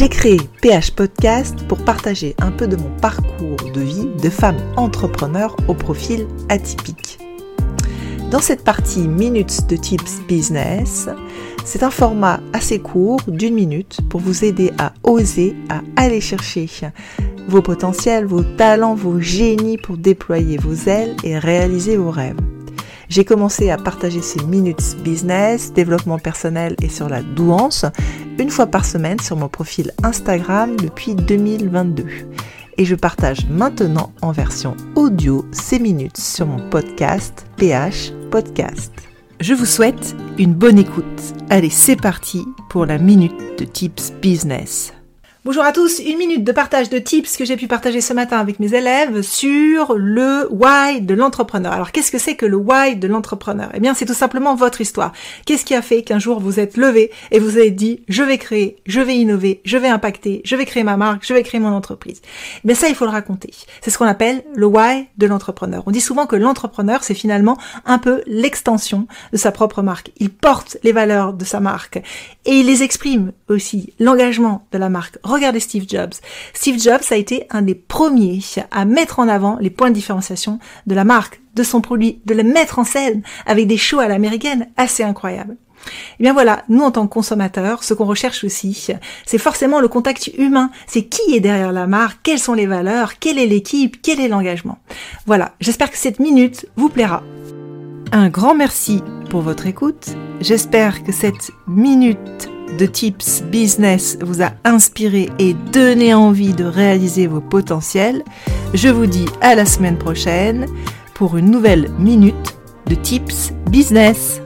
J'ai créé PH Podcast pour partager un peu de mon parcours de vie de femme entrepreneur au profil atypique. Dans cette partie Minutes de Tips Business, c'est un format assez court d'une minute pour vous aider à oser, à aller chercher vos potentiels, vos talents, vos génies pour déployer vos ailes et réaliser vos rêves. J'ai commencé à partager ces minutes business, développement personnel et sur la douance une fois par semaine sur mon profil Instagram depuis 2022. Et je partage maintenant en version audio ces minutes sur mon podcast PH Podcast. Je vous souhaite une bonne écoute. Allez, c'est parti pour la minute de Tips Business. Bonjour à tous, une minute de partage de tips que j'ai pu partager ce matin avec mes élèves sur le why de l'entrepreneur. Alors qu'est-ce que c'est que le why de l'entrepreneur? Eh bien c'est tout simplement votre histoire. Qu'est-ce qui a fait qu'un jour vous êtes levé et vous avez dit je vais créer, je vais innover, je vais impacter, je vais créer ma marque, je vais créer mon entreprise? Eh bien ça il faut le raconter. C'est ce qu'on appelle le why de l'entrepreneur. On dit souvent que l'entrepreneur c'est finalement un peu l'extension de sa propre marque. Il porte les valeurs de sa marque et il les exprime aussi, l'engagement de la marque Regardez Steve Jobs. Steve Jobs a été un des premiers à mettre en avant les points de différenciation de la marque, de son produit, de le mettre en scène avec des shows à l'américaine assez incroyables. Et eh bien voilà, nous en tant que consommateurs, ce qu'on recherche aussi, c'est forcément le contact humain. C'est qui est derrière la marque, quelles sont les valeurs, quelle est l'équipe, quel est l'engagement. Voilà, j'espère que cette minute vous plaira. Un grand merci pour votre écoute. J'espère que cette minute de Tips Business vous a inspiré et donné envie de réaliser vos potentiels, je vous dis à la semaine prochaine pour une nouvelle minute de Tips Business.